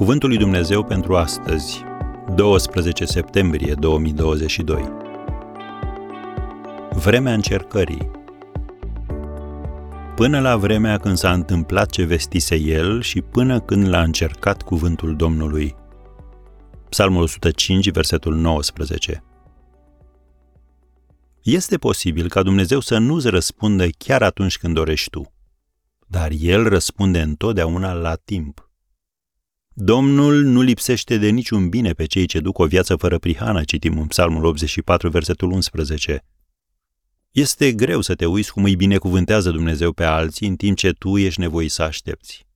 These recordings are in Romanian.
Cuvântul lui Dumnezeu pentru astăzi, 12 septembrie 2022. Vremea încercării. Până la vremea când s-a întâmplat ce vestise el și până când l-a încercat cuvântul Domnului. Psalmul 105, versetul 19. Este posibil ca Dumnezeu să nu-ți răspundă chiar atunci când dorești tu, dar El răspunde întotdeauna la timp. Domnul nu lipsește de niciun bine pe cei ce duc o viață fără prihană, citim în Psalmul 84, versetul 11. Este greu să te uiți cum îi binecuvântează Dumnezeu pe alții în timp ce tu ești nevoit să aștepți.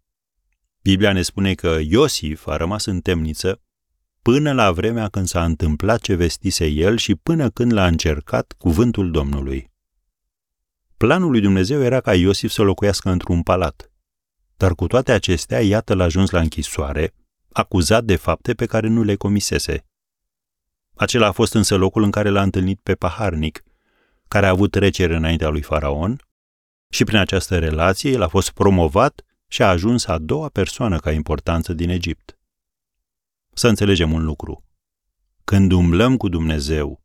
Biblia ne spune că Iosif a rămas în temniță până la vremea când s-a întâmplat ce vestise el și până când l-a încercat cuvântul Domnului. Planul lui Dumnezeu era ca Iosif să locuiască într-un palat. Dar cu toate acestea, iată l-a ajuns la închisoare, acuzat de fapte pe care nu le comisese. Acela a fost însă locul în care l-a întâlnit pe paharnic, care a avut trecere înaintea lui Faraon, și prin această relație el a fost promovat și a ajuns a doua persoană ca importanță din Egipt. Să înțelegem un lucru. Când umblăm cu Dumnezeu,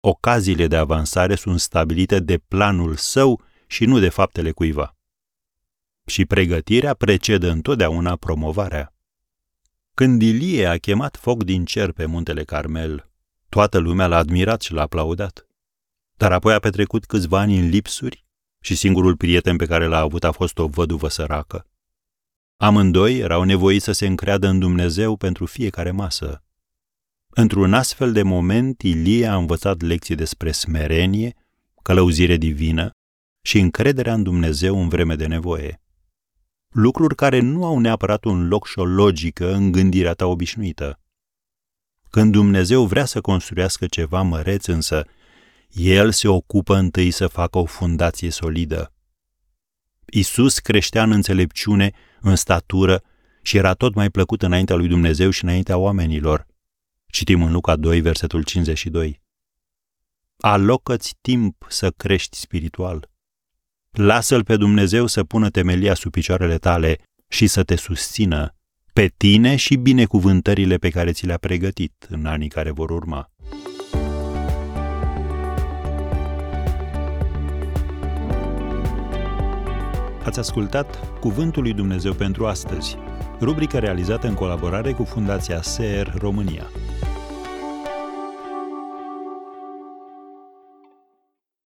ocaziile de avansare sunt stabilite de planul său și nu de faptele cuiva. Și pregătirea precedă întotdeauna promovarea. Când Ilie a chemat foc din cer pe muntele Carmel, toată lumea l-a admirat și l-a aplaudat. Dar apoi a petrecut câțiva ani în lipsuri și singurul prieten pe care l-a avut a fost o văduvă săracă. Amândoi erau nevoiți să se încreadă în Dumnezeu pentru fiecare masă. Într-un astfel de moment, Ilie a învățat lecții despre smerenie, călăuzire divină și încrederea în Dumnezeu în vreme de nevoie. Lucruri care nu au neapărat un loc și o logică în gândirea ta obișnuită. Când Dumnezeu vrea să construiască ceva măreț însă, El se ocupă întâi să facă o fundație solidă. Isus creștea în înțelepciune, în statură și era tot mai plăcut înaintea lui Dumnezeu și înaintea oamenilor. Citim în Luca 2, versetul 52. Alocă-ți timp să crești spiritual. Lasă-L pe Dumnezeu să pună temelia sub picioarele tale și să te susțină pe tine și binecuvântările pe care ți le-a pregătit în anii care vor urma. Ați ascultat Cuvântul lui Dumnezeu pentru astăzi, rubrica realizată în colaborare cu Fundația SER România.